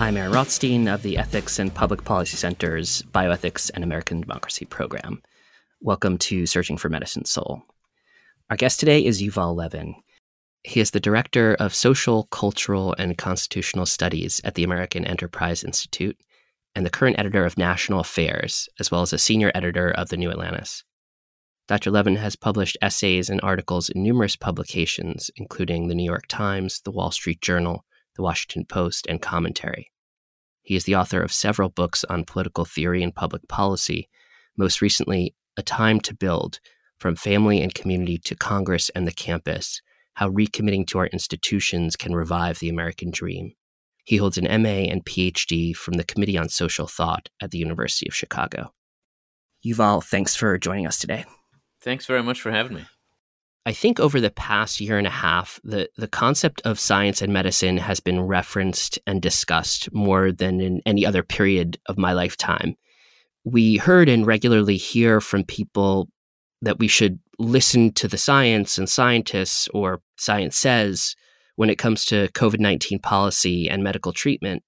I'm Aaron Rothstein of the Ethics and Public Policy Center's Bioethics and American Democracy program. Welcome to Searching for Medicine Soul. Our guest today is Yuval Levin. He is the Director of Social, Cultural, and Constitutional Studies at the American Enterprise Institute and the current editor of National Affairs, as well as a senior editor of the New Atlantis. Dr. Levin has published essays and articles in numerous publications, including the New York Times, the Wall Street Journal, the Washington Post, and Commentary. He is the author of several books on political theory and public policy, most recently, A Time to Build From Family and Community to Congress and the Campus How Recommitting to Our Institutions Can Revive the American Dream. He holds an MA and PhD from the Committee on Social Thought at the University of Chicago. Yuval, thanks for joining us today. Thanks very much for having me. I think over the past year and a half, the, the concept of science and medicine has been referenced and discussed more than in any other period of my lifetime. We heard and regularly hear from people that we should listen to the science and scientists, or science says, when it comes to COVID 19 policy and medical treatment,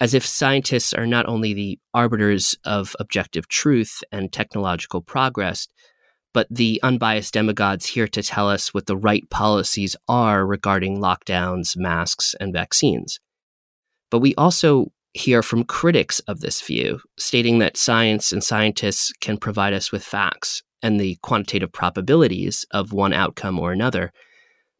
as if scientists are not only the arbiters of objective truth and technological progress, but the unbiased demagogues here to tell us what the right policies are regarding lockdowns, masks, and vaccines. But we also hear from critics of this view, stating that science and scientists can provide us with facts and the quantitative probabilities of one outcome or another,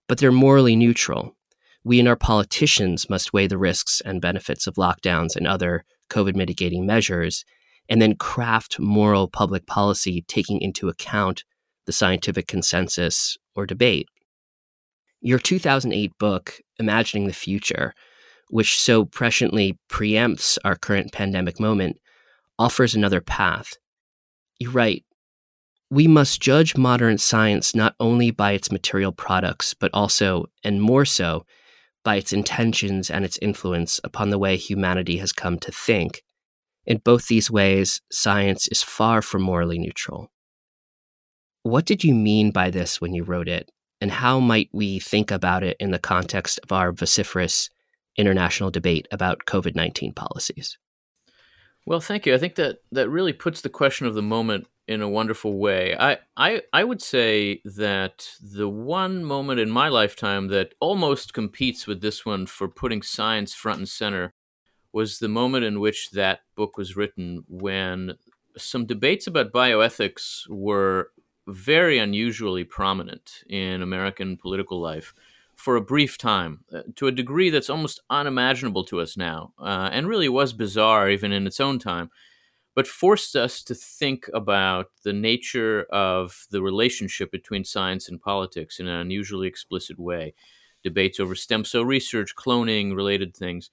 but they're morally neutral. We and our politicians must weigh the risks and benefits of lockdowns and other COVID mitigating measures and then craft moral public policy taking into account the scientific consensus or debate. Your 2008 book, Imagining the Future, which so presciently preempts our current pandemic moment, offers another path. You write, we must judge modern science not only by its material products, but also, and more so, by its intentions and its influence upon the way humanity has come to think in both these ways, science is far from morally neutral. What did you mean by this when you wrote it? And how might we think about it in the context of our vociferous international debate about COVID 19 policies? Well, thank you. I think that that really puts the question of the moment in a wonderful way. I, I, I would say that the one moment in my lifetime that almost competes with this one for putting science front and center was the moment in which that book was written when some debates about bioethics were very unusually prominent in American political life for a brief time, uh, to a degree that's almost unimaginable to us now, uh, and really was bizarre even in its own time, but forced us to think about the nature of the relationship between science and politics in an unusually explicit way. Debates over stem cell research, cloning, related things.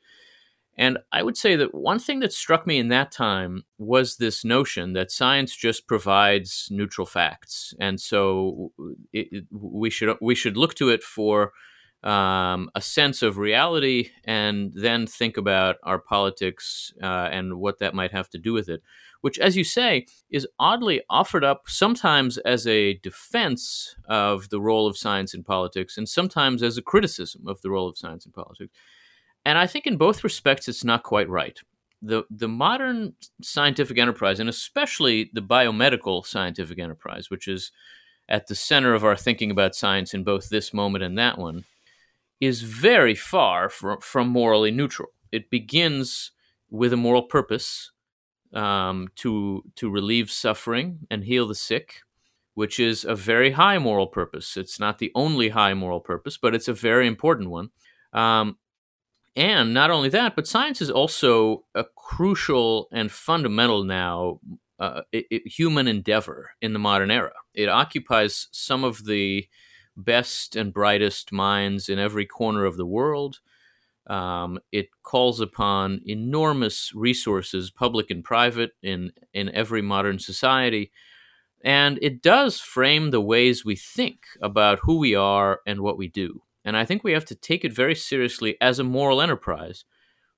And I would say that one thing that struck me in that time was this notion that science just provides neutral facts, and so it, it, we should we should look to it for um, a sense of reality, and then think about our politics uh, and what that might have to do with it. Which, as you say, is oddly offered up sometimes as a defense of the role of science in politics, and sometimes as a criticism of the role of science in politics. And I think in both respects, it's not quite right. The, the modern scientific enterprise, and especially the biomedical scientific enterprise, which is at the center of our thinking about science in both this moment and that one, is very far from, from morally neutral. It begins with a moral purpose um, to, to relieve suffering and heal the sick, which is a very high moral purpose. It's not the only high moral purpose, but it's a very important one. Um, and not only that, but science is also a crucial and fundamental now uh, it, it, human endeavor in the modern era. It occupies some of the best and brightest minds in every corner of the world. Um, it calls upon enormous resources, public and private, in, in every modern society. And it does frame the ways we think about who we are and what we do. And I think we have to take it very seriously as a moral enterprise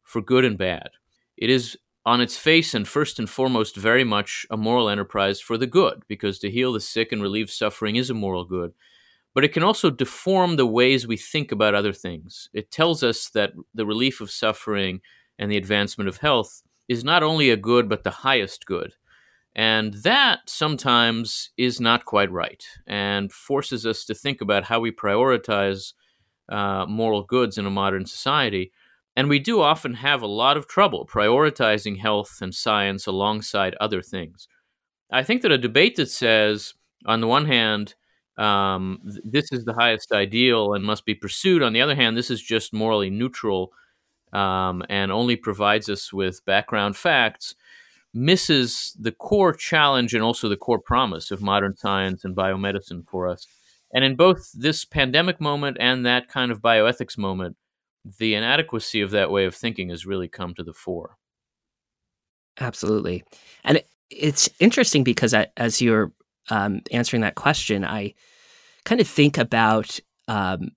for good and bad. It is on its face and first and foremost very much a moral enterprise for the good, because to heal the sick and relieve suffering is a moral good. But it can also deform the ways we think about other things. It tells us that the relief of suffering and the advancement of health is not only a good, but the highest good. And that sometimes is not quite right and forces us to think about how we prioritize uh, moral goods in a modern society. And we do often have a lot of trouble prioritizing health and science alongside other things. I think that a debate that says, on the one hand, um, th- this is the highest ideal and must be pursued. On the other hand, this is just morally neutral um, and only provides us with background facts, misses the core challenge and also the core promise of modern science and biomedicine for us. And in both this pandemic moment and that kind of bioethics moment, the inadequacy of that way of thinking has really come to the fore. Absolutely. And it's interesting because as you're um, answering that question, I kind of think about um,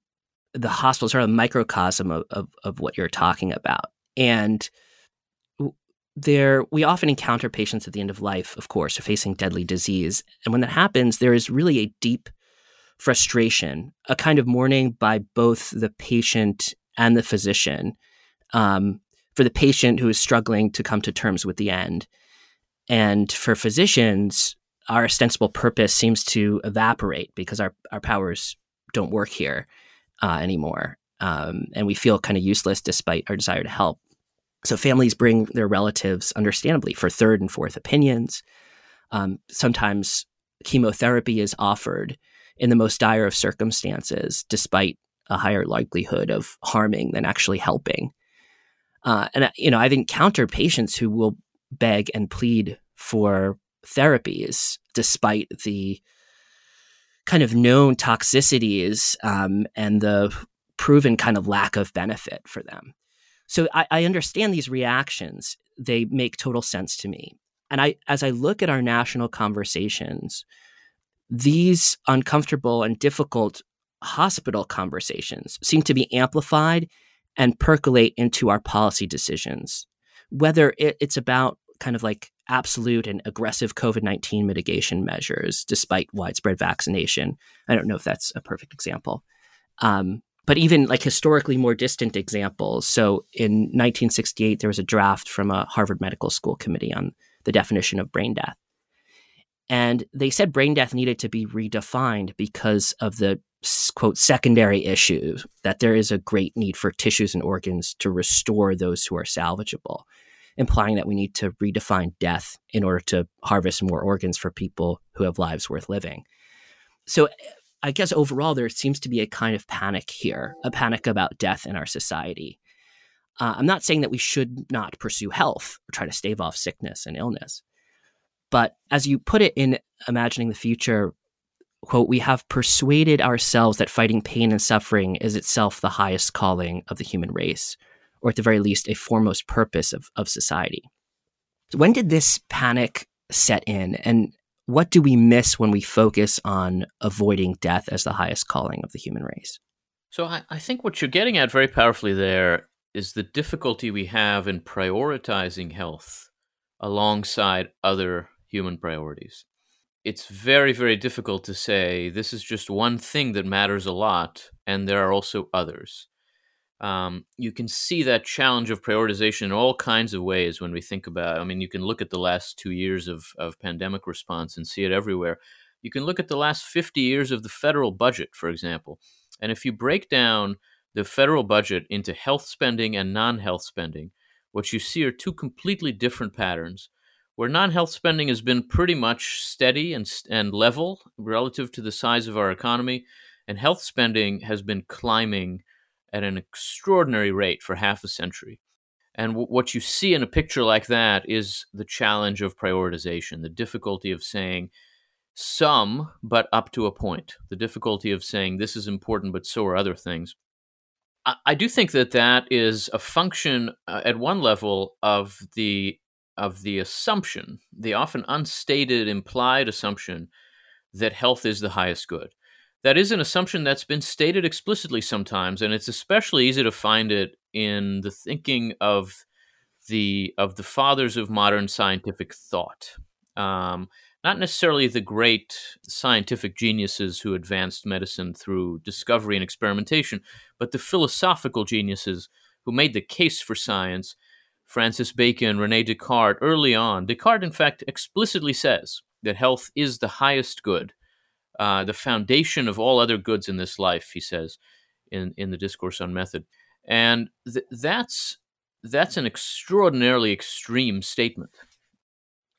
the hospital, sort of a microcosm of, of, of what you're talking about. And there, we often encounter patients at the end of life, of course, facing deadly disease. And when that happens, there is really a deep frustration, a kind of mourning by both the patient and the physician. Um, for the patient who is struggling to come to terms with the end, and for physicians, our ostensible purpose seems to evaporate because our, our powers don't work here uh, anymore. Um, and we feel kind of useless despite our desire to help. So families bring their relatives, understandably, for third and fourth opinions. Um, sometimes chemotherapy is offered in the most dire of circumstances, despite a higher likelihood of harming than actually helping. Uh, and you know, I've encountered patients who will beg and plead for therapies despite the kind of known toxicities um, and the proven kind of lack of benefit for them. So I, I understand these reactions; they make total sense to me. And I, as I look at our national conversations, these uncomfortable and difficult hospital conversations seem to be amplified and percolate into our policy decisions. Whether it, it's about kind of like absolute and aggressive COVID 19 mitigation measures despite widespread vaccination. I don't know if that's a perfect example. Um, but even like historically more distant examples. So in 1968, there was a draft from a Harvard Medical School committee on the definition of brain death. And they said brain death needed to be redefined because of the quote secondary issue that there is a great need for tissues and organs to restore those who are salvageable implying that we need to redefine death in order to harvest more organs for people who have lives worth living. So I guess overall, there seems to be a kind of panic here, a panic about death in our society. Uh, I'm not saying that we should not pursue health or try to stave off sickness and illness. But as you put it in Imagining the Future, quote, we have persuaded ourselves that fighting pain and suffering is itself the highest calling of the human race or at the very least, a foremost purpose of, of society. When did this panic set in, and what do we miss when we focus on avoiding death as the highest calling of the human race? So, I, I think what you're getting at very powerfully there is the difficulty we have in prioritizing health alongside other human priorities. It's very, very difficult to say this is just one thing that matters a lot, and there are also others um, you can see that challenge of prioritization in all kinds of ways when we think about. I mean, you can look at the last two years of of pandemic response and see it everywhere. You can look at the last fifty years of the federal budget, for example, and if you break down the federal budget into health spending and non-health spending, what you see are two completely different patterns. Where non-health spending has been pretty much steady and and level relative to the size of our economy, and health spending has been climbing at an extraordinary rate for half a century. And w- what you see in a picture like that is the challenge of prioritization, the difficulty of saying some, but up to a point, the difficulty of saying this is important, but so are other things. I, do think that that is a function uh, at one level of the of the assumption, the often unstated implied assumption that health is the highest good that is an assumption that's been stated explicitly sometimes, and it's especially easy to find it in the thinking of the of the fathers of modern scientific thought. Um, not necessarily the great scientific geniuses who advanced medicine through discovery and experimentation, but the philosophical geniuses who made the case for science Francis Bacon, Rene Descartes, early on. Descartes, in fact, explicitly says that health is the highest good, uh, the foundation of all other goods in this life, he says in, in the Discourse on Method. And th- that's, that's an extraordinarily extreme statement.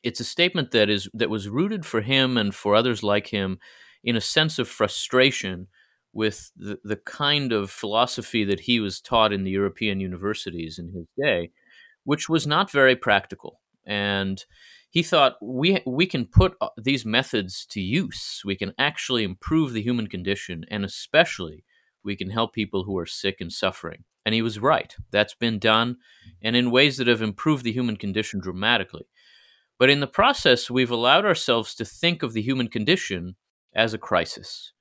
It's a statement that is that was rooted for him and for others like him in a sense of frustration with the, the kind of philosophy that he was taught in the European universities in his day, which was not very practical. And he thought we we can put uh, these methods to use. We can actually improve the human condition, and especially we can help people who are sick and suffering. And he was right. That's been done, and in ways that have improved the human condition dramatically. But in the process, we've allowed ourselves to think of the human condition as a crisis.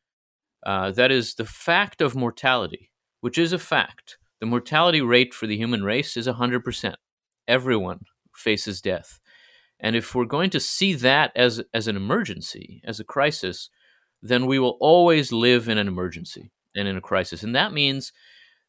Uh, that is the fact of mortality, which is a fact. The mortality rate for the human race is 100% everyone faces death. And if we're going to see that as, as an emergency, as a crisis, then we will always live in an emergency and in a crisis. And that means,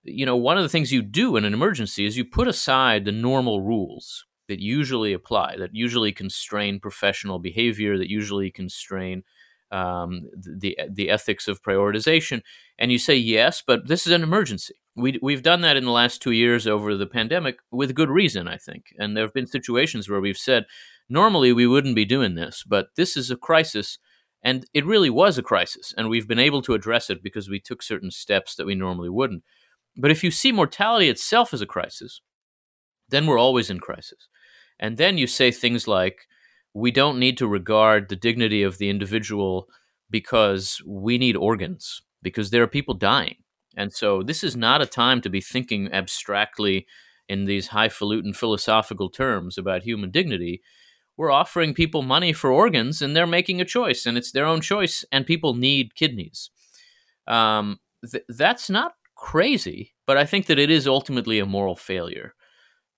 you know, one of the things you do in an emergency is you put aside the normal rules that usually apply, that usually constrain professional behavior, that usually constrain um, the the ethics of prioritization, and you say yes, but this is an emergency. We we've done that in the last two years over the pandemic with good reason, I think. And there have been situations where we've said normally we wouldn't be doing this, but this is a crisis, and it really was a crisis, and we've been able to address it because we took certain steps that we normally wouldn't. But if you see mortality itself as a crisis, then we're always in crisis. And then you say things like, we don't need to regard the dignity of the individual because we need organs, because there are people dying. And so this is not a time to be thinking abstractly in these highfalutin philosophical terms about human dignity. We're offering people money for organs and they're making a choice, and it's their own choice, and people need kidneys. Um, th- that's not crazy, but I think that it is ultimately a moral failure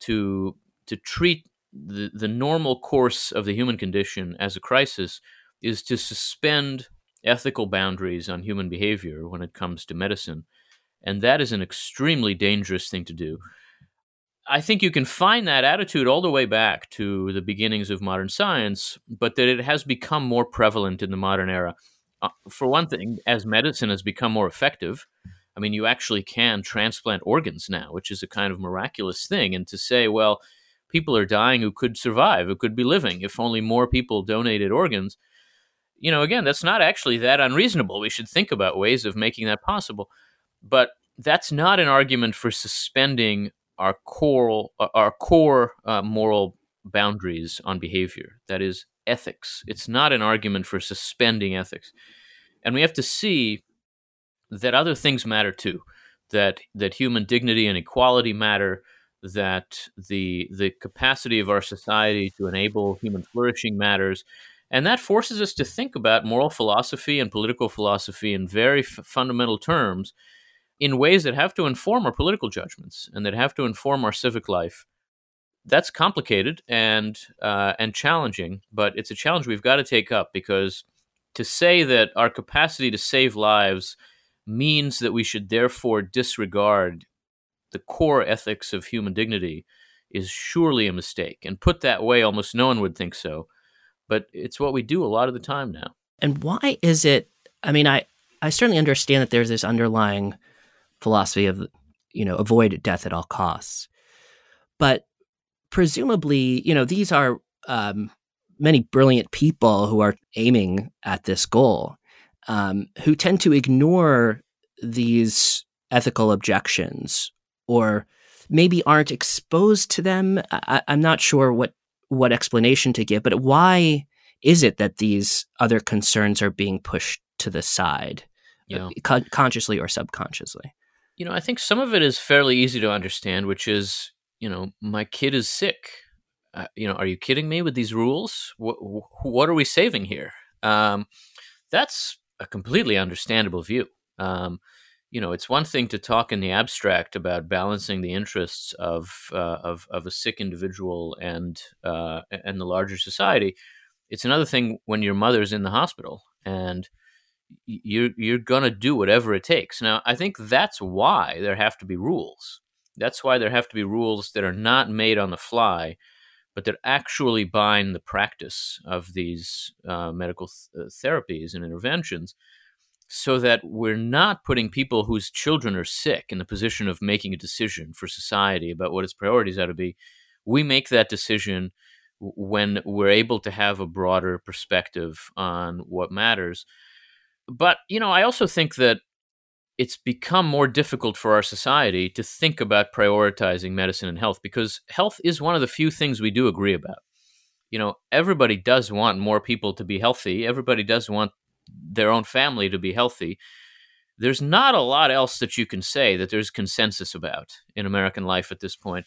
to to treat the, the normal course of the human condition as a crisis is to suspend ethical boundaries on human behavior when it comes to medicine. And that is an extremely dangerous thing to do. I think you can find that attitude all the way back to the beginnings of modern science, but that it has become more prevalent in the modern era. Uh, for one thing, as medicine has become more effective, I mean, you actually can transplant organs now, which is a kind of miraculous thing. And to say, well, people are dying who could survive, who could be living if only more people donated organs. You know, again, that's not actually that unreasonable. We should think about ways of making that possible. But that's not an argument for suspending our core, uh, our core uh, moral boundaries on behavior. That is ethics. It's not an argument for suspending ethics. And we have to see that other things matter too. That that human dignity and equality matter that the the capacity of our society to enable human flourishing matters and that forces us to think about moral philosophy and political philosophy in very f- fundamental terms in ways that have to inform our political judgments and that have to inform our civic life that's complicated and uh, and challenging but it's a challenge we've got to take up because to say that our capacity to save lives means that we should therefore disregard the core ethics of human dignity is surely a mistake. And put that way, almost no one would think so. But it's what we do a lot of the time now. And why is it? I mean, I, I certainly understand that there's this underlying philosophy of, you know, avoid death at all costs. But presumably, you know, these are um, many brilliant people who are aiming at this goal, um, who tend to ignore these ethical objections or maybe aren't exposed to them. I, am not sure what what explanation to give, but why is it that these other concerns are being pushed to the side, uh, con- consciously or subconsciously? You know, I think some of it is fairly easy to understand, which is, you know, my kid is sick. Uh, you know, are you kidding me with these rules? What, what are we saving here? Um, that's a completely understandable view. Um, you know, it's one thing to talk in the abstract about balancing the interests of uh, of, of a sick individual and uh, and the larger society. It's another thing when your mother's in the hospital and you're you're gonna do whatever it takes. Now, I think that's why there have to be rules. That's why there have to be rules that are not made on the fly, but that actually bind the practice of these uh, medical th- uh, therapies and interventions so that we're not putting people whose children are sick in the position of making a decision for society about what its priorities ought to be. We make that decision when we're able to have a broader perspective on what matters. But, you know, I also think that it's become more difficult for our society to think about prioritizing medicine and health because health is one of the few things we do agree about. You know, everybody does want more people to be healthy. Everybody does want their own family to be healthy. There's not a lot else that you can say that there's consensus about in American life at this point.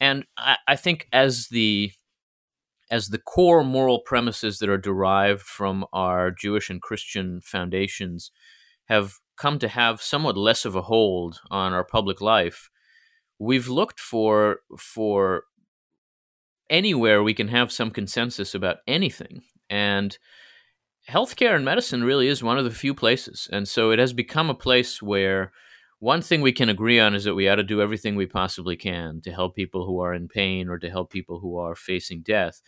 And I, I think as the as the core moral premises that are derived from our Jewish and Christian foundations have come to have somewhat less of a hold on our public life, we've looked for for anywhere we can have some consensus about anything. And healthcare and medicine really is one of the few places. And so it has become a place where one thing we can agree on is that we ought to do everything we possibly can to help people who are in pain or to help people who are facing death.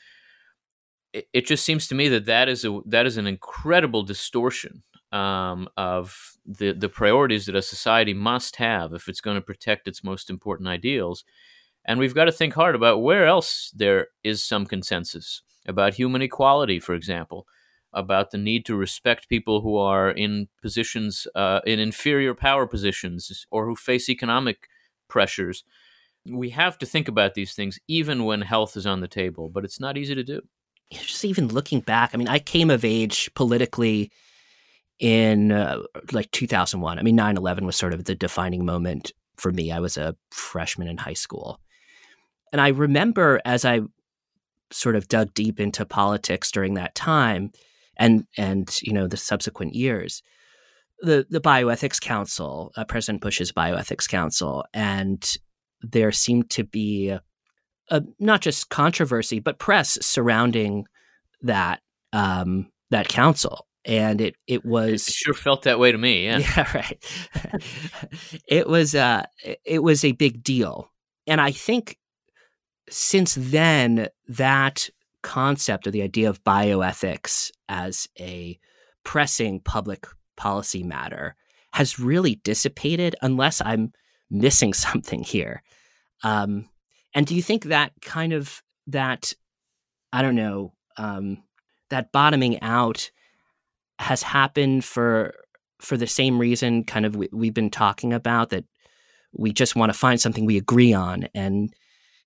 It, just seems to me that that is a that is an incredible distortion um, of the the priorities that a society must have if it's going to protect its most important ideals. And we've got to think hard about where else there is some consensus about human equality, for example, about the need to respect people who are in positions uh, in inferior power positions or who face economic pressures. We have to think about these things even when health is on the table, but it's not easy to do. Just even looking back, I mean, I came of age politically in uh, like 2001. I mean, 9 11 was sort of the defining moment for me. I was a freshman in high school. And I remember as I sort of dug deep into politics during that time and, and you know, the subsequent years, the, the Bioethics Council, uh, President Bush's Bioethics Council, and there seemed to be a, a, not just controversy, but press surrounding that um, that council. And it it was it sure felt that way to me yeah. Yeah right. It was uh it was a big deal. And i think since then that concept or the idea of bioethics as a pressing public policy matter has really dissipated unless i'm missing something here. Um and do you think that kind of that i don't know um that bottoming out has happened for for the same reason kind of we, we've been talking about that we just want to find something we agree on and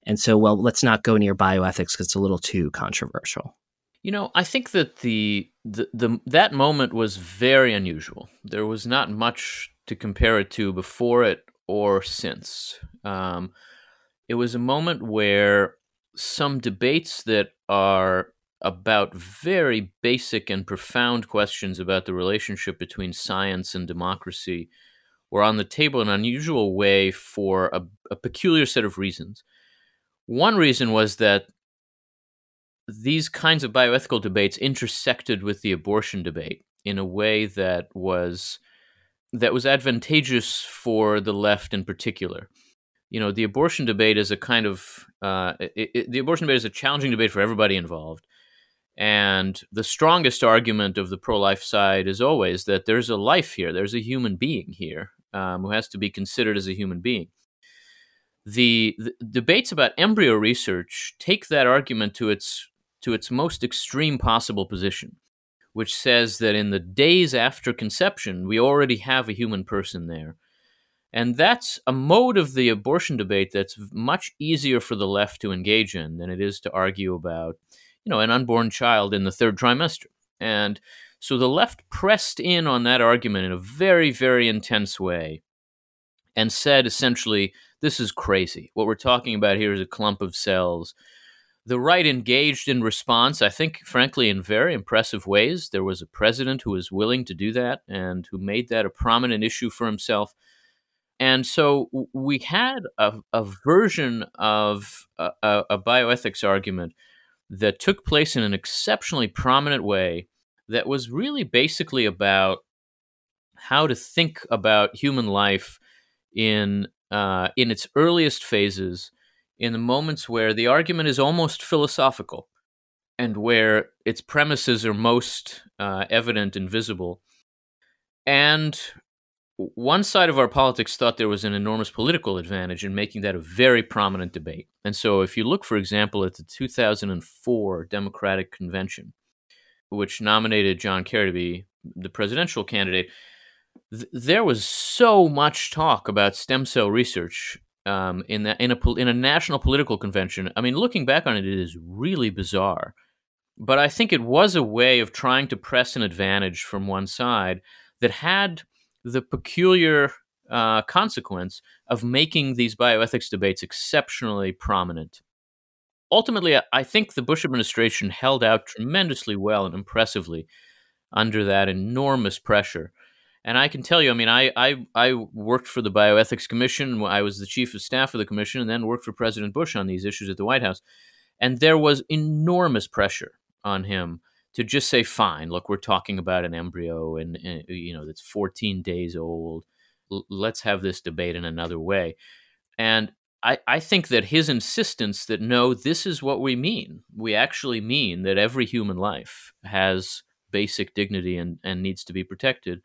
and so well let's not go near bioethics because it's a little too controversial. You know i think that the, the the that moment was very unusual. There was not much to compare it to before it or since. Um, it was a moment where some debates that are about very basic and profound questions about the relationship between science and democracy were on the table in an unusual way for a, a peculiar set of reasons. One reason was that these kinds of bioethical debates intersected with the abortion debate in a way that was that was advantageous for the left in particular. You know, the abortion debate is a kind of uh, it, it, the abortion debate is a challenging debate for everybody involved. And the strongest argument of the pro life side is always that there's a life here, there's a human being here um, who has to be considered as a human being. The, the, debates about embryo research take that argument to its to its most extreme possible position, which says that in the days after conception, we already have a human person there. And that's a mode of the abortion debate that's much easier for the left to engage in than it is to argue about you know, an unborn child in the third trimester. And so the left pressed in on that argument in a very, very intense way and said essentially, this is crazy. What we're talking about here is a clump of cells. The right engaged in response, I think, frankly, in very impressive ways. There was a president who was willing to do that and who made that a prominent issue for himself. And so we had a, a version of a, a bioethics argument that took place in an exceptionally prominent way that was really basically about how to think about human life in uh, in its earliest phases, in the moments where the argument is almost philosophical and where its premises are most uh, evident and visible. And one side of our politics thought there was an enormous political advantage in making that a very prominent debate. And so, if you look, for example, at the 2004 Democratic Convention, which nominated John Kerry to be the presidential candidate, th- there was so much talk about stem cell research um, in that in a in a national political convention. I mean, looking back on it, it is really bizarre. But I think it was a way of trying to press an advantage from one side that had the peculiar uh, consequence of making these bioethics debates exceptionally prominent. Ultimately, I think the Bush administration held out tremendously well and impressively under that enormous pressure. And I can tell you, I mean, I, I, I worked for the Bioethics Commission. I was the chief of staff of the commission and then worked for President Bush on these issues at the White House. And there was enormous pressure on him to just say, fine, look, we're talking about an embryo and, and you know, that's 14 days old. L- let's have this debate in another way. And I, I think that his insistence that no, this is what we mean. We actually mean that every human life has basic dignity and, and needs to be protected.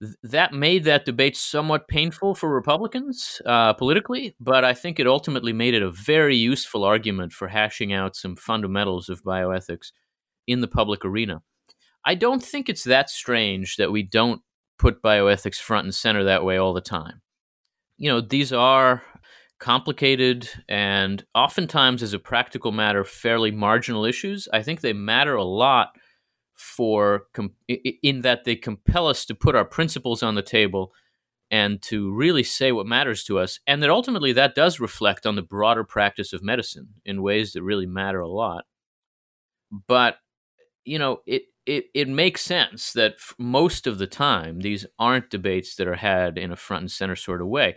Th- that made that debate somewhat painful for Republicans uh, politically, but I think it ultimately made it a very useful argument for hashing out some fundamentals of bioethics in the public arena. I don't think it's that strange that we don't put bioethics front and center that way all the time. You know, these are complicated and oftentimes, as a practical matter, fairly marginal issues. I think they matter a lot for in that they compel us to put our principles on the table and to really say what matters to us and that ultimately that does reflect on the broader practice of medicine in ways that really matter a lot but you know, it it it makes sense that most of the time these aren't debates that are had in a front and center sort of way.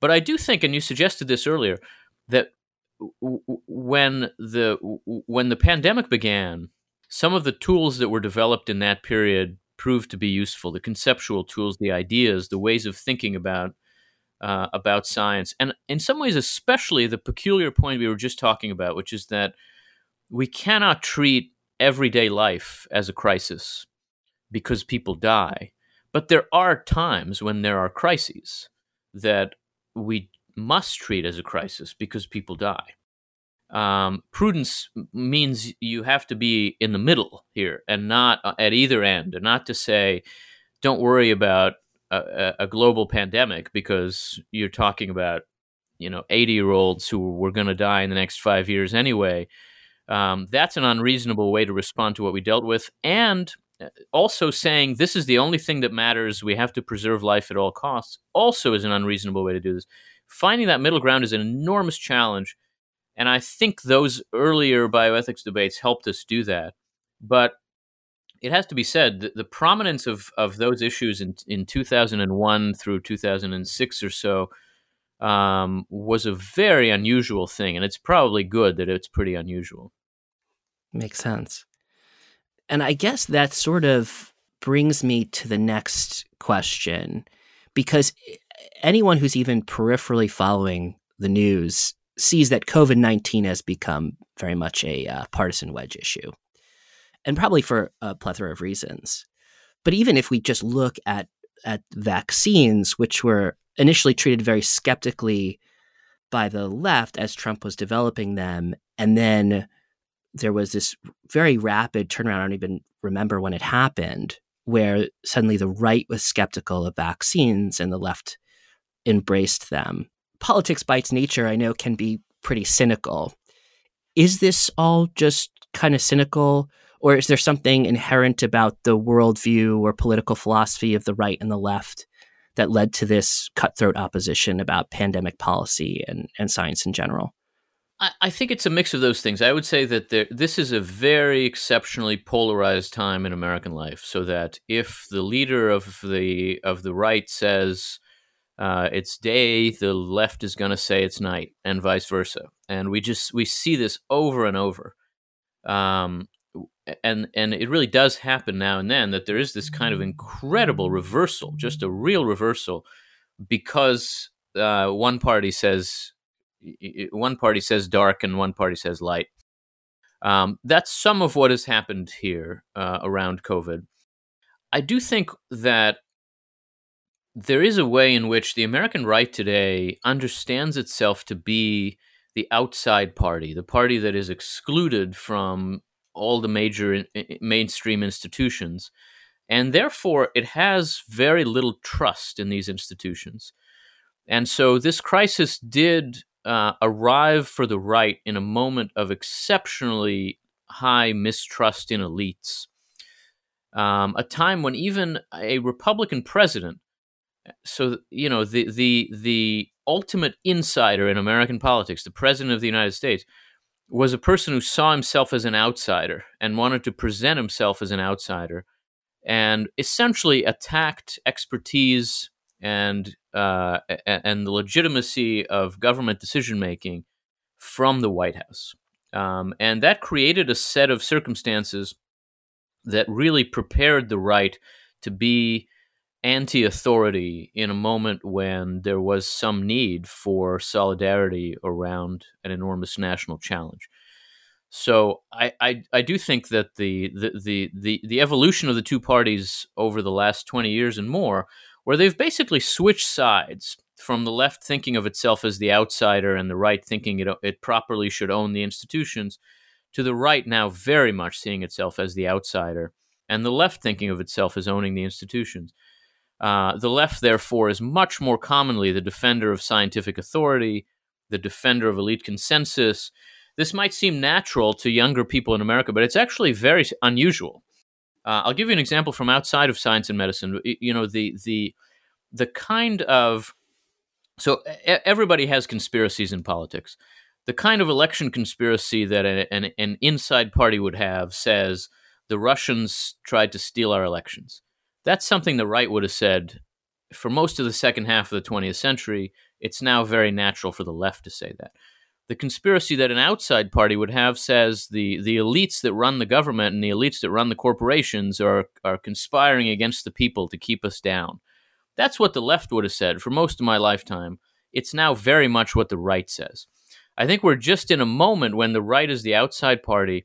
But I do think, and you suggested this earlier, that when the when the pandemic began, some of the tools that were developed in that period proved to be useful. The conceptual tools, the ideas, the ways of thinking about uh, about science, and in some ways, especially the peculiar point we were just talking about, which is that we cannot treat everyday life as a crisis because people die. But there are times when there are crises that we must treat as a crisis because people die. Um, prudence means you have to be in the middle here and not uh, at either end, and not to say, don't worry about a, a global pandemic because you're talking about, you know, 80 year olds who were going to die in the next five years anyway. Um, that's an unreasonable way to respond to what we dealt with. And uh, also saying this is the only thing that matters, we have to preserve life at all costs, also is an unreasonable way to do this. Finding that middle ground is an enormous challenge. And I think those earlier bioethics debates helped us do that. But it has to be said that the prominence of, of those issues in, in 2001 through 2006 or so um, was a very unusual thing, and it's probably good that it's pretty unusual. Makes sense. And I guess that sort of brings me to the next question, because anyone who's even peripherally following the news sees that COVID 19 has become very much a uh, partisan wedge issue, and probably for a plethora of reasons. But even if we just look at at vaccines, which were initially treated very skeptically by the left as Trump was developing them. And then there was this very rapid turnaround. I don't even remember when it happened, where suddenly the right was skeptical of vaccines and the left embraced them. Politics, by its nature, I know can be pretty cynical. Is this all just kind of cynical? Or is there something inherent about the worldview or political philosophy of the right and the left that led to this cutthroat opposition about pandemic policy and, and science in general? I, think it's a mix of those things. I would say that there, this is a very exceptionally polarized time in American life. So that if the leader of the of the right says uh, it's day, the left is going to say it's night, and vice versa. And we just we see this over and over. Um, and and it really does happen now and then that there is this kind of incredible reversal, just a real reversal, because uh, one party says one party says dark and one party says light. Um, that's some of what has happened here uh, around COVID. I do think that there is a way in which the American right today understands itself to be the outside party, the party that is excluded from all the major in, in, mainstream institutions. And therefore, it has very little trust in these institutions. And so, this crisis did uh, arrive for the right in a moment of exceptionally high mistrust in elites. Um, a time when even a Republican president, so you know the the the ultimate insider in American politics, the president of the United States, was a person who saw himself as an outsider and wanted to present himself as an outsider, and essentially attacked expertise and uh, and the legitimacy of government decision making from the White House. Um, and that created a set of circumstances that really prepared the right to be anti authority in a moment when there was some need for solidarity around an enormous national challenge. So I, I, I do think that the, the, the, the, the evolution of the two parties over the last 20 years and more where they've basically switched sides from the left thinking of itself as the outsider and the right thinking it, it properly should own the institutions, to the right now very much seeing itself as the outsider, and the left thinking of itself as owning the institutions. Uh, the left, therefore, is much more commonly the defender of scientific authority, the defender of elite consensus. This might seem natural to younger people in America, but it's actually very unusual. Uh, I'll give you an example from outside of science and medicine. You know, the the the kind of so everybody has conspiracies in politics. The kind of election conspiracy that a, an, an inside party would have says the Russians tried to steal our elections. That's something the right would have said for most of the second half of the 20th century. It's now very natural for the left to say that the conspiracy that an outside party would have says the, the elites that run the government and the elites that run the corporations are, are conspiring against the people to keep us down. That's what the left would have said for most of my lifetime. It's now very much what the right says. I think we're just in a moment when the right is the outside party,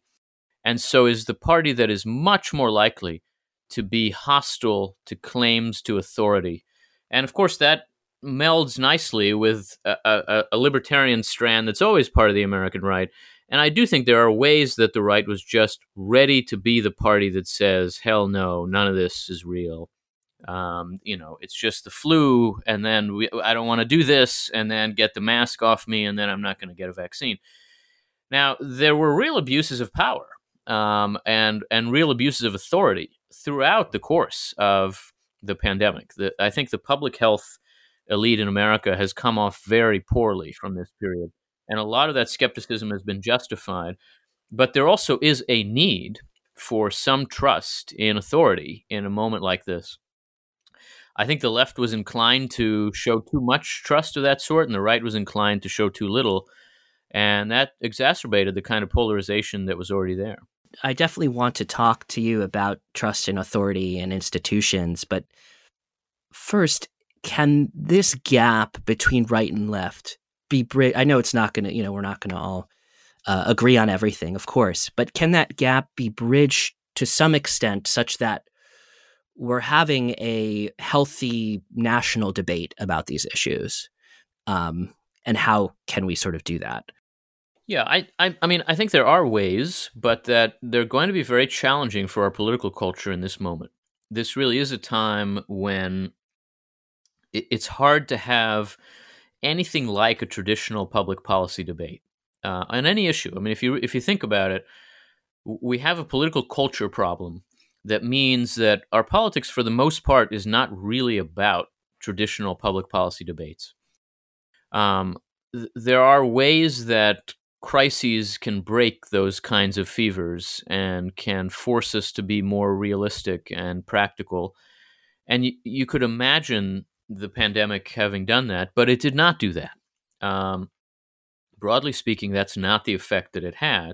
and so is the party that is much more likely to be hostile to claims to authority. And of course, that melds nicely with a, a, a, libertarian strand that's always part of the American right. And I do think there are ways that the right was just ready to be the party that says, hell no, none of this is real. Um, you know, it's just the flu, and then we, I don't want to do this, and then get the mask off me, and then I'm not going to get a vaccine. Now, there were real abuses of power um, and, and real abuses of authority throughout the course of the pandemic. The, I think the public health elite in America has come off very poorly from this period. And a lot of that skepticism has been justified. But there also is a need for some trust in authority in a moment like this. I think the left was inclined to show too much trust of that sort, and the right was inclined to show too little. And that exacerbated the kind of polarization that was already there. I definitely want to talk to you about trust in authority and institutions. But first, can this gap between right and left be bridged? I know it's not going to, you know, we're not going to all uh, agree on everything, of course, but can that gap be bridged to some extent such that we're having a healthy national debate about these issues? Um, and how can we sort of do that? Yeah, I, I, I mean, I think there are ways, but that they're going to be very challenging for our political culture in this moment. This really is a time when it's hard to have anything like a traditional public policy debate uh, on any issue. I mean, if you if you think about it, we have a political culture problem that means that our politics, for the most part, is not really about traditional public policy debates. Um, th- there are ways that crises can break those kinds of fevers and can force us to be more realistic and practical. And y- you could imagine the pandemic having done that, but it did not do that. Um, broadly speaking, that's not the effect that it had.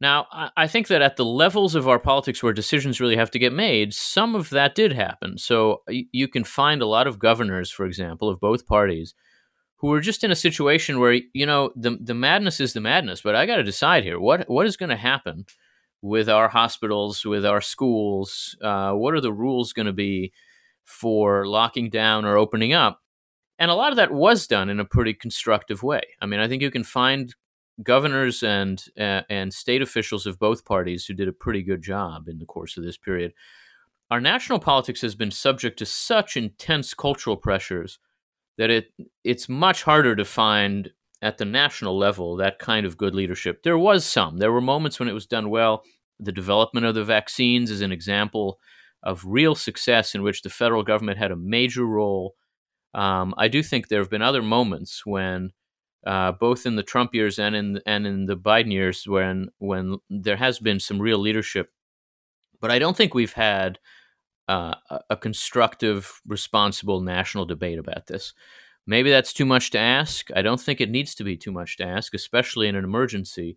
Now, I think that at the levels of our politics where decisions really have to get made, some of that did happen. So you can find a lot of governors, for example, of both parties, who are just in a situation where you know the the madness is the madness, but I got to decide here what what is going to happen with our hospitals, with our schools. Uh, what are the rules going to be for locking down or opening up? And a lot of that was done in a pretty constructive way. I mean, I think you can find governors and uh, and state officials of both parties who did a pretty good job in the course of this period. Our national politics has been subject to such intense cultural pressures that it it's much harder to find at the national level that kind of good leadership. There was some. There were moments when it was done well. The development of the vaccines is an example of real success in which the federal government had a major role. Um, I do think there have been other moments when, uh, both in the Trump years and in and in the Biden years, when when there has been some real leadership, but I don't think we've had uh, a constructive, responsible national debate about this. Maybe that's too much to ask. I don't think it needs to be too much to ask, especially in an emergency.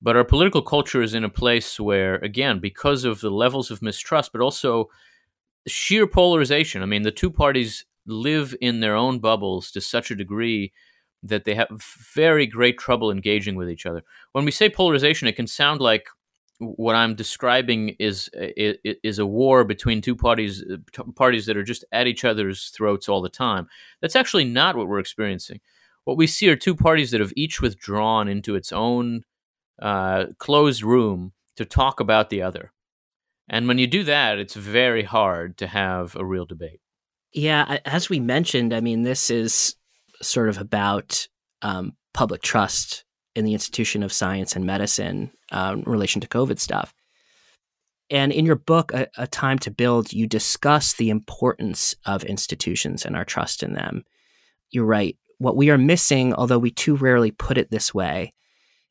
But our political culture is in a place where, again, because of the levels of mistrust, but also sheer polarization. I mean, the two parties live in their own bubbles to such a degree that they have very great trouble engaging with each other. When we say polarization, it can sound like what I'm describing is is a war between two parties uh, parties that are just at each other's throats all the time. That's actually not what we're experiencing. What we see are two parties that have each withdrawn into its own uh, closed room to talk about the other. And when you do that, it's very hard to have a real debate. Yeah, as we mentioned, I mean, this is sort of about um, public trust in the institution of science and medicine uh, in relation to COVID stuff. And in your book, a, a, Time to Build, you discuss the importance of institutions and our trust in them. You're write. What we are missing, although we too rarely put it this way,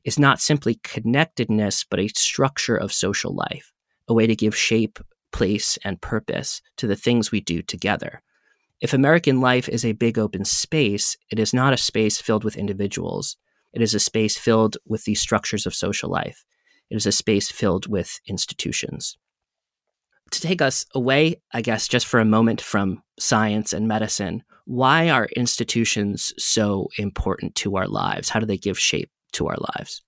is not simply connectedness, but a structure of social life, a way to give shape, place, and purpose to the things we do together. If American life is a big open space, it is not a space filled with individuals, it is a space filled with these structures of social life. It is a space filled with institutions. To take us away, I guess, just for a moment from science and medicine, why are institutions so important to our lives? How do they give shape to our lives?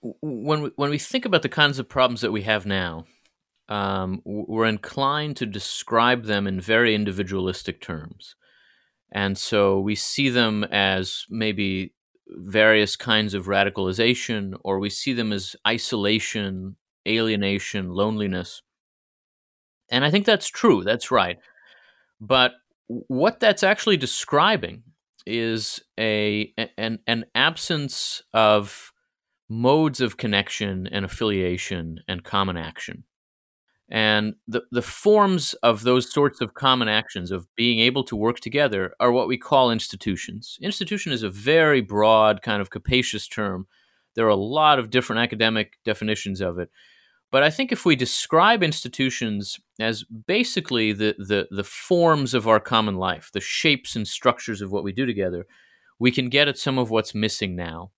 When we, when we think about the kinds of problems that we have now, um, we're inclined to describe them in very individualistic terms. And so we see them as maybe various kinds of radicalization, or we see them as isolation, alienation, loneliness. And I think that's true. That's right. But what that's actually describing is a an, an absence of modes of connection and affiliation and common action. And the, the forms of those sorts of common actions, of being able to work together, are what we call institutions. Institution is a very broad, kind of capacious term. There are a lot of different academic definitions of it. But I think if we describe institutions as basically the, the, the forms of our common life, the shapes and structures of what we do together, we can get at some of what's missing now.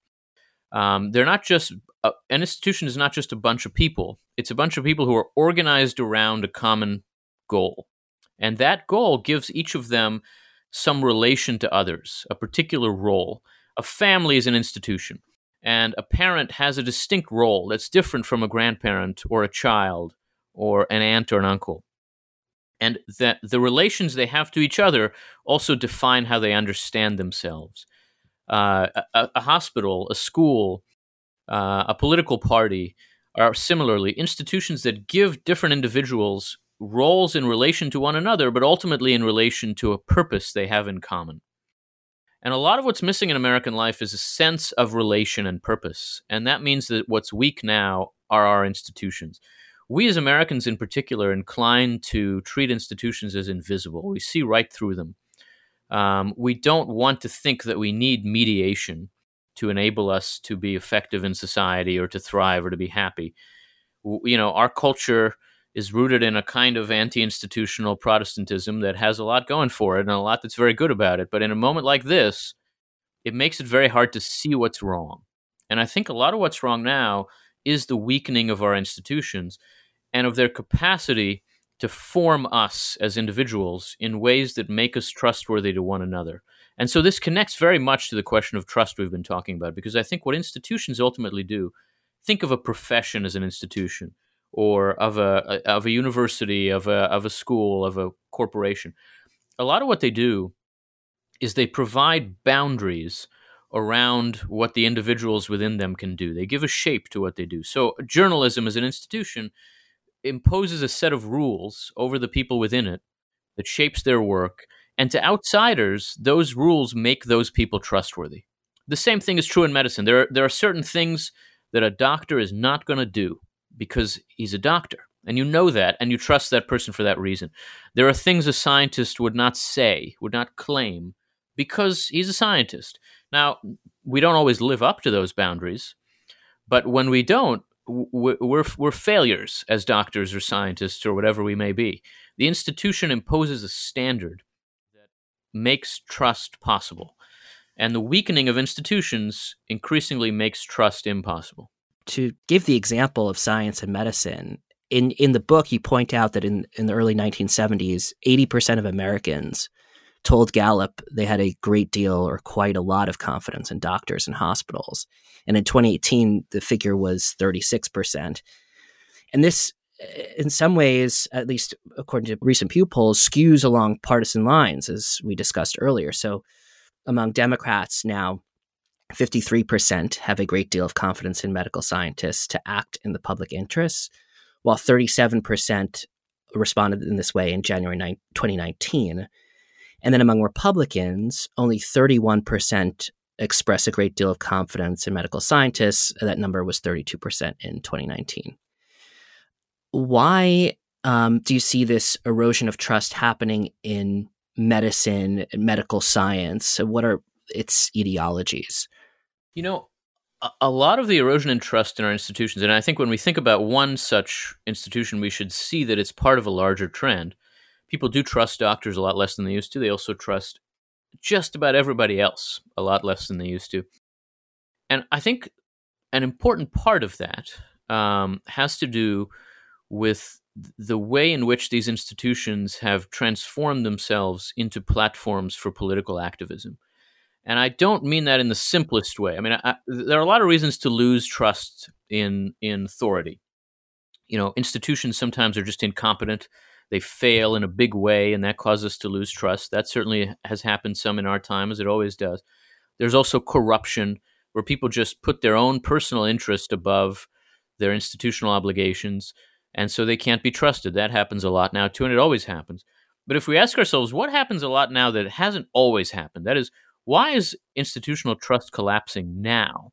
Um, they're not just uh, an institution is not just a bunch of people. It's a bunch of people who are organized around a common goal, and that goal gives each of them some relation to others, a particular role. A family is an institution, and a parent has a distinct role that's different from a grandparent or a child or an aunt or an uncle. And that the relations they have to each other also define how they understand themselves uh, a, a, hospital, a school, uh, a political party are similarly institutions that give different individuals roles in relation to one another, but ultimately in relation to a purpose they have in common. And a lot of what's missing in American life is a sense of relation and purpose. And that means that what's weak now are our institutions. We as Americans, in particular, are inclined to treat institutions as invisible. We see right through them. Um, we don't want to think that we need mediation to enable us to be effective in society or to thrive or to be happy. You know, our culture is rooted in a kind of anti institutional Protestantism that has a lot going for it and a lot that's very good about it. But in a moment like this, it makes it very hard to see what's wrong. And I think a lot of what's wrong now is the weakening of our institutions and of their capacity to form us as individuals in ways that make us trustworthy to one another. And so this connects very much to the question of trust we've been talking about, because I think what institutions ultimately do think of a profession as an institution or of a, of a university, of a, of a school, of a corporation. A lot of what they do is they provide boundaries around what the individuals within them can do. They give a shape to what they do. So journalism as an institution imposes a set of rules over the people within it that shapes their work. And to outsiders, those rules make those people trustworthy. The same thing is true in medicine. There are, there are certain things that a doctor is not going to do because he's a doctor. And you know that, and you trust that person for that reason. There are things a scientist would not say, would not claim, because he's a scientist. Now, we don't always live up to those boundaries, but when we don't, we're, we're failures as doctors or scientists or whatever we may be. The institution imposes a standard that makes trust possible. And the weakening of institutions increasingly makes trust impossible. To give the example of science and medicine, in, in the book, you point out that in, in the early 1970s, 80% of Americans told Gallup they had a great deal or quite a lot of confidence in doctors and hospitals. And in 2018, the figure was 36%. And this, eh, in some ways, at least according to recent Pew polls, skews along partisan lines, as we discussed earlier. So among Democrats now, 53% have a great deal of confidence in medical scientists to act in the public interest, while 37% responded in this way in January 9, 2019. And then among Republicans, only 31% express a great deal of confidence in medical scientists. That number was 32% in 2019. Why um, do you see this erosion of trust happening in medicine, and medical science? What are its etiologies? You know, a lot of the erosion in trust in our institutions, and I think when we think about one such institution, we should see that it's part of a larger trend people do trust doctors a lot less than they used to. They also trust just about everybody else a lot less than they used to. And I think an important part of that um, has to do with the way in which these institutions have transformed themselves into platforms for political activism. And I don't mean that in the simplest way. I mean, I, there are a lot of reasons to lose trust in in authority. You know, institutions sometimes are just incompetent they fail in a big way, and that causes us to lose trust. That certainly has happened some in our time, as it always does. There's also corruption, where people just put their own personal interest above their institutional obligations, and so they can't be trusted. That happens a lot now, too, and it always happens. But if we ask ourselves, what happens a lot now that hasn't always happened? That is, why is institutional trust collapsing now?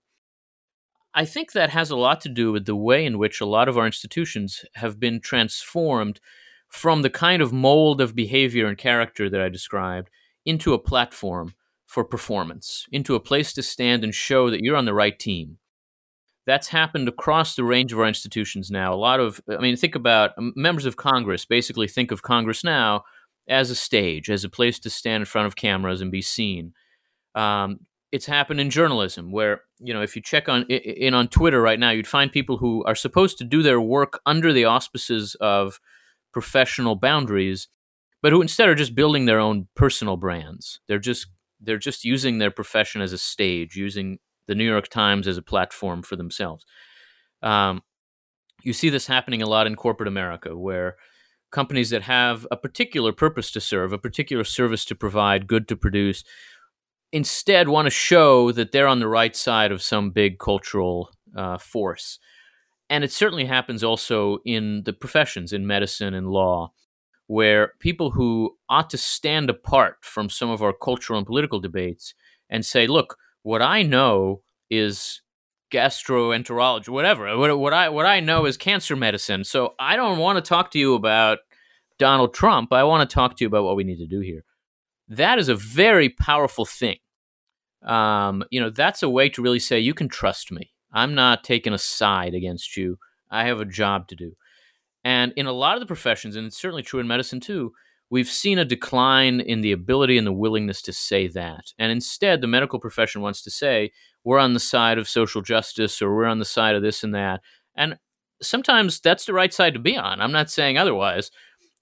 I think that has a lot to do with the way in which a lot of our institutions have been transformed from the kind of mold of behavior and character that I described into a platform for performance, into a place to stand and show that you're on the right team. That's happened across the range of our institutions now. A lot of, I mean, think about members of Congress basically think of Congress now as a stage, as a place to stand in front of cameras and be seen. Um, it's happened in journalism where you know if you check on in on Twitter right now, you'd find people who are supposed to do their work under the auspices of professional boundaries, but who instead are just building their own personal brands. They're just they're just using their profession as a stage, using the New York Times as a platform for themselves. Um, you see this happening a lot in corporate America, where companies that have a particular purpose to serve, a particular service to provide, good to produce, instead want to show that they're on the right side of some big cultural uh, force and it certainly happens also in the professions, in medicine and law, where people who ought to stand apart from some of our cultural and political debates and say, look, what I know is gastroenterology, whatever. What, what I what I know is cancer medicine. So I don't want to talk to you about Donald Trump. I want to talk to you about what we need to do here. That is a very powerful thing. Um, you know, that's a way to really say you can trust me. I'm not taking a side against you. I have a job to do. And in a lot of the professions, and it's certainly true in medicine too, we've seen a decline in the ability and the willingness to say that. And instead, the medical profession wants to say, we're on the side of social justice or we're on the side of this and that. And sometimes that's the right side to be on. I'm not saying otherwise.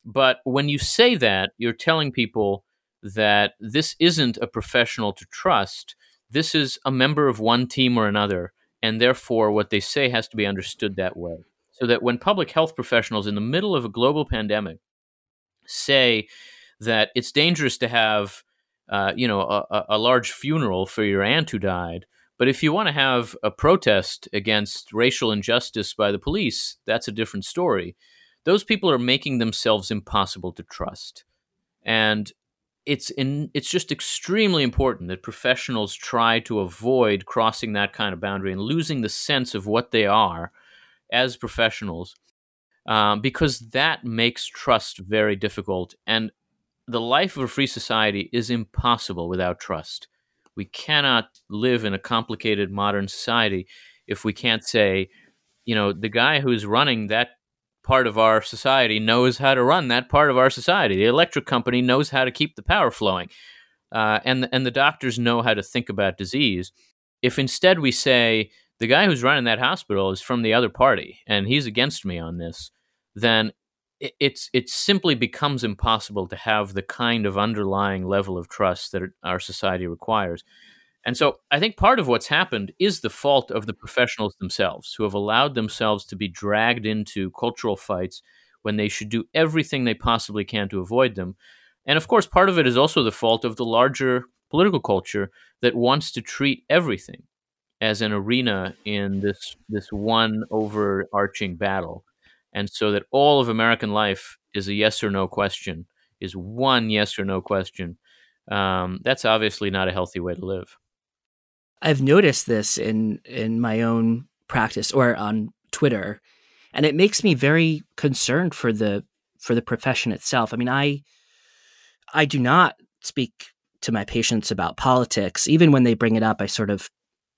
But when you say that, you're telling people that this isn't a professional to trust. This is a member of one team or another, and therefore what they say has to be understood that way. So that when public health professionals in the middle of a global pandemic say that it's dangerous to have, uh, you know, a, a large funeral for your aunt who died, but if you want to have a protest against racial injustice by the police, that's a different story. Those people are making themselves impossible to trust. And it's in, it's just extremely important that professionals try to avoid crossing that kind of boundary and losing the sense of what they are as professionals um, because that makes trust very difficult. And the life of a free society is impossible without trust. We cannot live in a complicated modern society if we can't say you know the guy who's running that part of our society knows how to run that part of our society. The electric company knows how to keep the power flowing, uh, and and the doctors know how to think about disease. If instead we say the guy who's running that hospital is from the other party and he's against me on this, then it, it's it simply becomes impossible to have the kind of underlying level of trust that our society requires. And so I think part of what's happened is the fault of the professionals themselves who have allowed themselves to be dragged into cultural fights when they should do everything they possibly can to avoid them. And of course, part of it is also the fault of the larger political culture that wants to treat everything as an arena in this this one overarching battle. And so that all of American life is a yes or no question, is one yes or no question. Um, that's obviously not a healthy way to live. I've noticed this in in my own practice or on Twitter, and it makes me very concerned for the for the profession itself. I mean, I I do not speak to my patients about politics. Even when they bring it up, I sort of,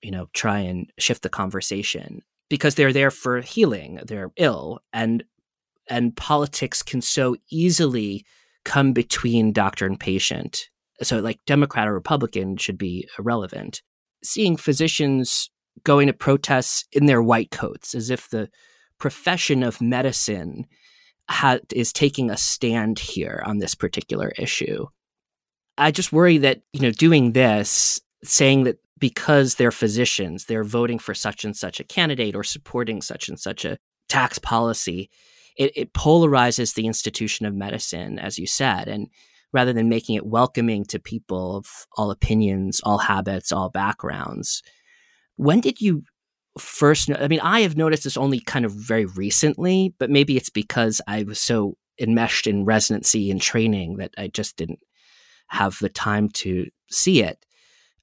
you know, try and shift the conversation because they're there for healing. They're ill, and and politics can so easily come between doctor and patient. So, like Democrat or Republican should be irrelevant seeing physicians going to protests in their white coats as if the profession of medicine ha- is taking a stand here on this particular issue. I just worry that, you know, doing this, saying that because they're physicians, they're voting for such and such a candidate or supporting such and such a tax policy, it, it polarizes the institution of medicine, as you said. And rather than making it welcoming to people of all opinions, all habits, all backgrounds. When did you first know? I mean, I have noticed this only kind of very recently, but maybe it's because I was so enmeshed in residency and training that I just didn't have the time to see it.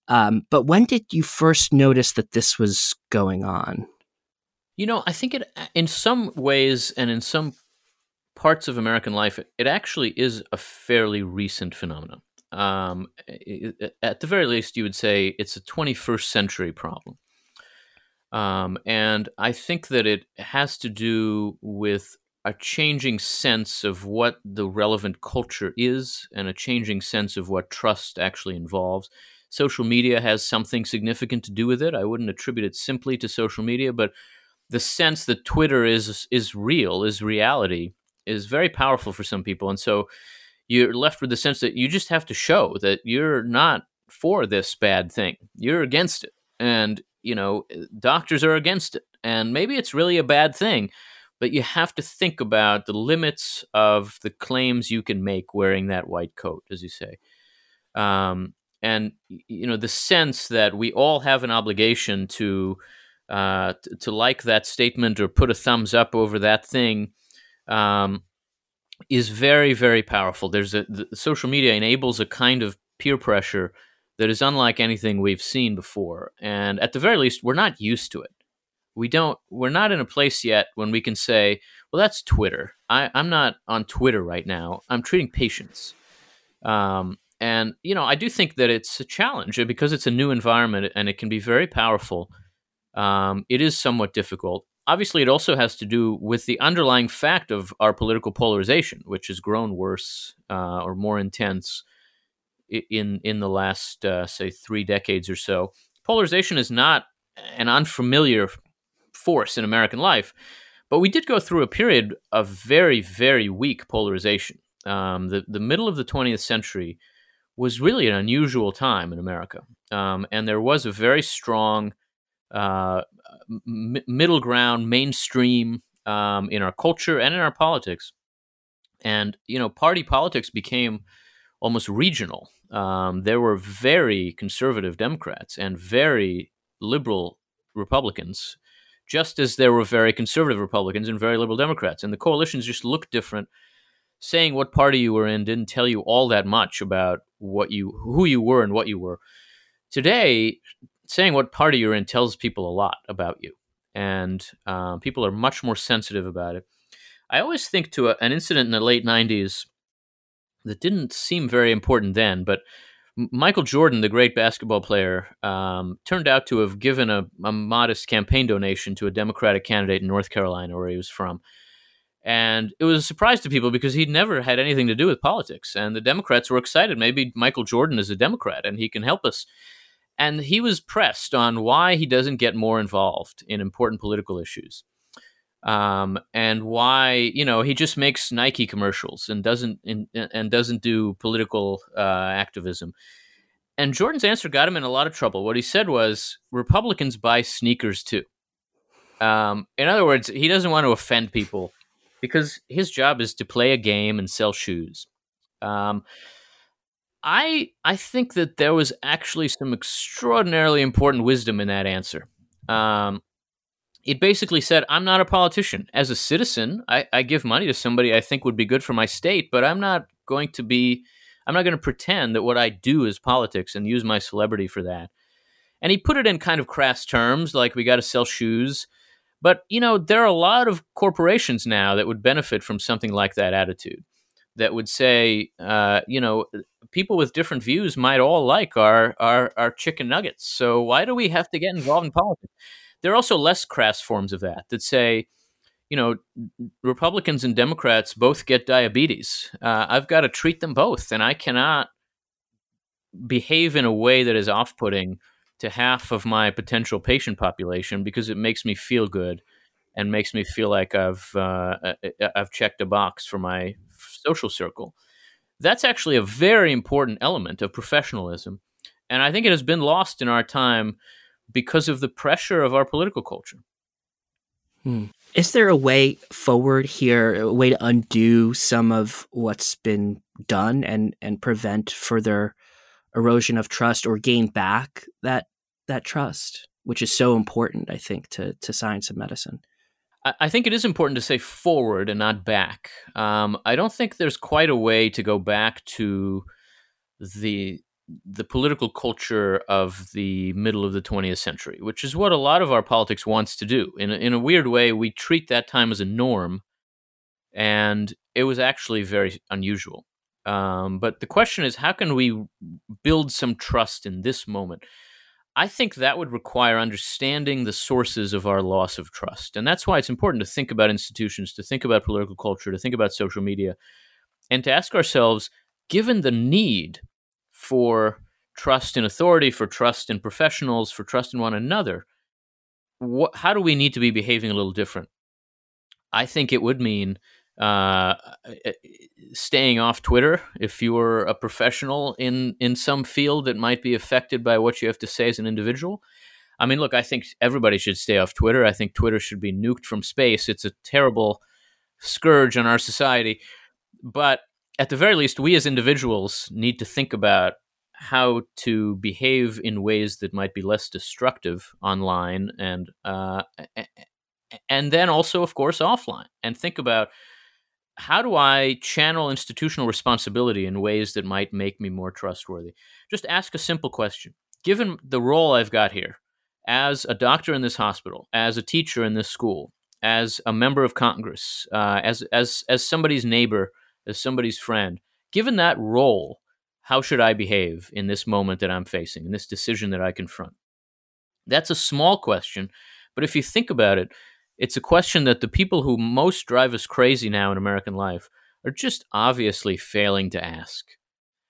Um, but when did you first notice that this was going on? You know, I think it, in some ways and in some parts of American life, it actually is a fairly recent phenomenon. Um, at the very least, you would say it's a 21st century problem. Um, and I think that it has to do with a changing sense of what the relevant culture is and a changing sense of what trust actually involves. Social media has something significant to do with it. I wouldn't attribute it simply to social media, but the sense that Twitter is is real, is reality, is very powerful for some people. And so you're left with the sense that you just have to show that you're not for this bad thing. You're against it. And, you know, doctors are against it. And maybe it's really a bad thing, but you have to think about the limits of the claims you can make wearing that white coat, as you say. Um, and, you know, the sense that we all have an obligation to. Uh, to, to like that statement or put a thumbs up over that thing um, is very, very powerful. There's a the, social media enables a kind of peer pressure that is unlike anything we've seen before, and at the very least, we're not used to it. We don't. We're not in a place yet when we can say, "Well, that's Twitter. I, I'm not on Twitter right now. I'm treating patients." Um, and you know, I do think that it's a challenge because it's a new environment and it can be very powerful. Um, it is somewhat difficult obviously it also has to do with the underlying fact of our political polarization, which has grown worse uh, or more intense in in the last uh, say three decades or so. Polarization is not an unfamiliar force in American life, But we did go through a period of very, very weak polarization. Um, the, the middle of the 20th century was really an unusual time in America. Um, and there was a very strong uh, m- middle ground, mainstream um, in our culture and in our politics. And, you know, party politics became almost regional. Um, there were very conservative Democrats and very liberal Republicans, just as there were very conservative Republicans and very liberal Democrats. And the coalitions just looked different. Saying what party you were in didn't tell you all that much about what you who you were and what you were. Today, saying what party you're in tells people a lot about you, and uh, people are much more sensitive about it. I always think to a, an incident in the late '90s that didn't seem very important then, but Michael Jordan, the great basketball player, um, turned out to have given a, a, modest campaign donation to a Democratic candidate in North Carolina, where he was from. And it was a surprise to people because he'd never had anything to do with politics. And the Democrats were excited. Maybe Michael Jordan is a Democrat and he can help us. And he was pressed on why he doesn't get more involved in important political issues um, and why you know he just makes Nike commercials and doesn't in, and doesn't do political uh, activism. And Jordan's answer got him in a lot of trouble. What he said was Republicans buy sneakers too. Um, in other words, he doesn't want to offend people because his job is to play a game and sell shoes. Um, I I think that there was actually some extraordinarily important wisdom in that answer. Um, it basically said, I'm not a politician. As a citizen, I, I, give money to somebody I think would be good for my state, but I'm not going to be, I'm not going to pretend that what I do is politics and use my celebrity for that. And he put it in kind of crass terms, like we got to sell shoes. But, you know, there are a lot of corporations now that would benefit from something like that attitude that would say, uh, you know, people with different views might all like our, our, our chicken nuggets. So why do we have to get involved in politics? There are also less crass forms of that that say, you know, Republicans and Democrats both get diabetes. Uh, I've got to treat them both, and I cannot behave in a way that is off putting to half of my potential patient population because it makes me feel good and makes me feel like I've uh, uh, uh, I've checked a box for my social circle. That's actually a very important element of professionalism, and I think it has been lost in our time because of the pressure of our political culture. Hmm. Is there a way forward here, a way to undo some of what's been done and and prevent further erosion of trust or gain back that that trust, which is so important, I think, to to science and medicine? I think it is important to say forward and not back. Um, I don't think there's quite a way to go back to the the political culture of the middle of the 20th century, which is what a lot of our politics wants to do. In a, in a weird way, we treat that time as a norm, and it was actually very unusual. Um, but the question is, how can we build some trust in this moment? I think that would require understanding the sources of our loss of trust. And that's why it's important to think about institutions, to think about political culture, to think about social media, and to ask ourselves given the need for trust in authority, for trust in professionals, for trust in one another, how do we need to be behaving a little different? I think it would mean uh, staying off Twitter if you are a professional in in some field that might be affected by what you have to say as an individual. I mean, look, I think everybody should stay off Twitter. I think Twitter should be nuked from space. It's a terrible scourge on our society. But at the very least, we as individuals need to think about how to behave in ways that might be less destructive online and uh, and then also of course offline and think about how do I channel institutional responsibility in ways that might make me more trustworthy? Just ask a simple question. Given the role I've got here as a doctor in this hospital, as a teacher in this school, as a member of Congress, uh, as as as somebody's neighbor as somebody's friend, given that role, how should I behave in this moment that I'm facing, in this decision that I confront? That's a small question, but if you think about it, it's a question that the people who most drive us crazy now in American life are just obviously failing to ask.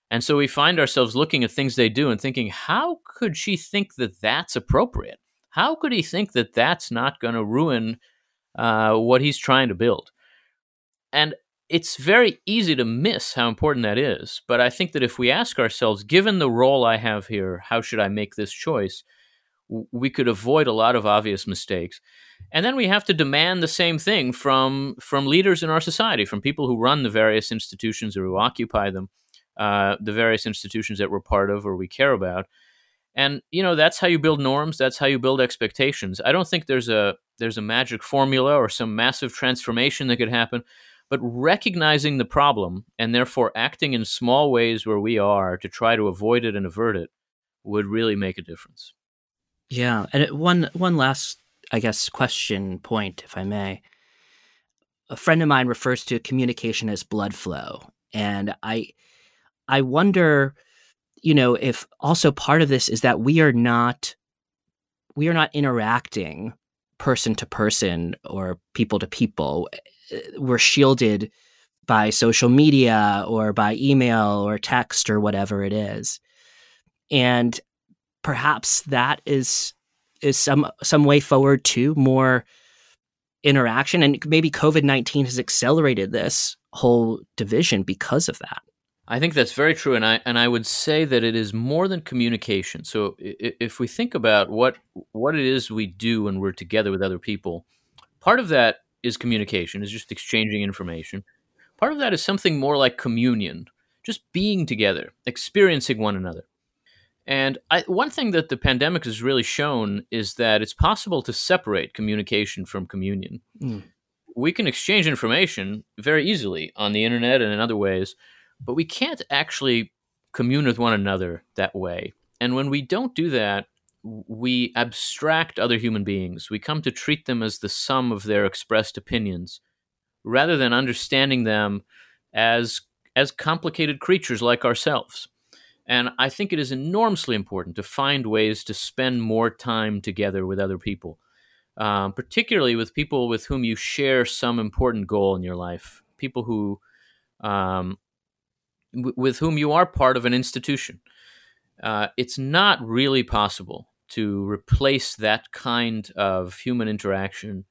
And so we find ourselves looking at things they do and thinking, how could she think that that's appropriate? How could he think that that's not going to ruin uh, what he's trying to build. And it's very easy to miss how important that is. But I think that if we ask ourselves, given the role I have here, how should I make this choice? We could avoid a lot of obvious mistakes. And then we have to demand the same thing from from leaders in our society, from people who run the various institutions or who occupy them, uh, the various institutions that we're part of or we care about. And you know that's how you build norms. That's how you build expectations. I don't think there's a there's a magic formula or some massive transformation that could happen but recognizing the problem and therefore acting in small ways where we are to try to avoid it and avert it would really make a difference. Yeah, and one one last, I guess, question point, if I may. A friend of mine refers to communication as blood flow, and I, I wonder, you know, if also part of this is that we are not, we are not interacting person to person or people to people uh, we're shielded by social media or by email or text or whatever it is and perhaps that is is some some way forward to more interaction and maybe covid-19 has accelerated this whole division because of that I think that's very true, and I and I would say that it is more than communication. So if we think about what what it is we do when we're together with other people, part of that is communication, is just exchanging information. Part of that is something more like communion, just being together, experiencing one another. And I, one thing that the pandemic has really shown is that it's possible to separate communication from communion. Mm. We can exchange information very easily on the internet and in other ways, but we can't actually commune with one another that way. And when we don't do that, we abstract other human beings. We come to treat them as the sum of their expressed opinions, rather than understanding them as as complicated creatures like ourselves. And I think it is enormously important to find ways to spend more time together with other people, um, particularly with people with whom you share some important goal in your life, people who, um, w- with whom you are part of an institution. Uh, it's not really possible to replace that kind of human interaction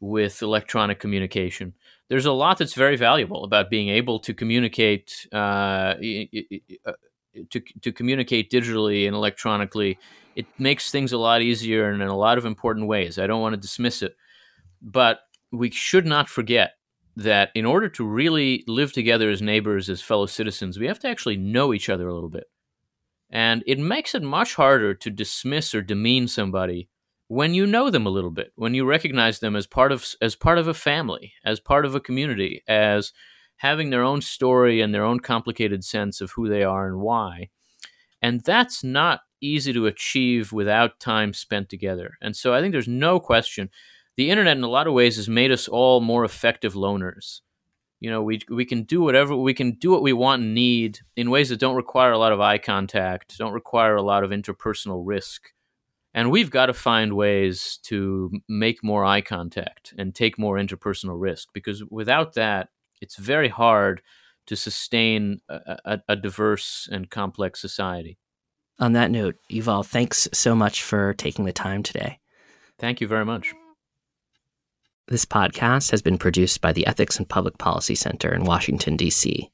with electronic communication. There's a lot that's very valuable about being able to communicate uh, uh, to to communicate digitally and electronically. It makes things a lot easier and in a lot of important ways. I don't want to dismiss it, but we should not forget that in order to really live together as neighbors, as fellow citizens, we have to actually know each other a little bit. And it makes it much harder to dismiss or demean somebody when you know them a little bit, when you recognize them as part of as part of a family, as part of a community, as having their own story and their own complicated sense of who they are and why. And that's not easy to achieve without time spent together. And so I think there's no question the internet in a lot of ways has made us all more effective loners you know we we can do whatever we can do what we want and need in ways that don't require a lot of eye contact don't require a lot of interpersonal risk and we've got to find ways to make more eye contact and take more interpersonal risk because without that it's very hard to sustain a, a, a diverse and complex society on that note yuval thanks so much for taking the time today thank you very much this podcast has been produced by the Ethics and Public Policy Center in Washington, D.C.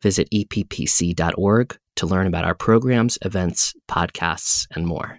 Visit eppc.org to learn about our programs, events, podcasts, and more.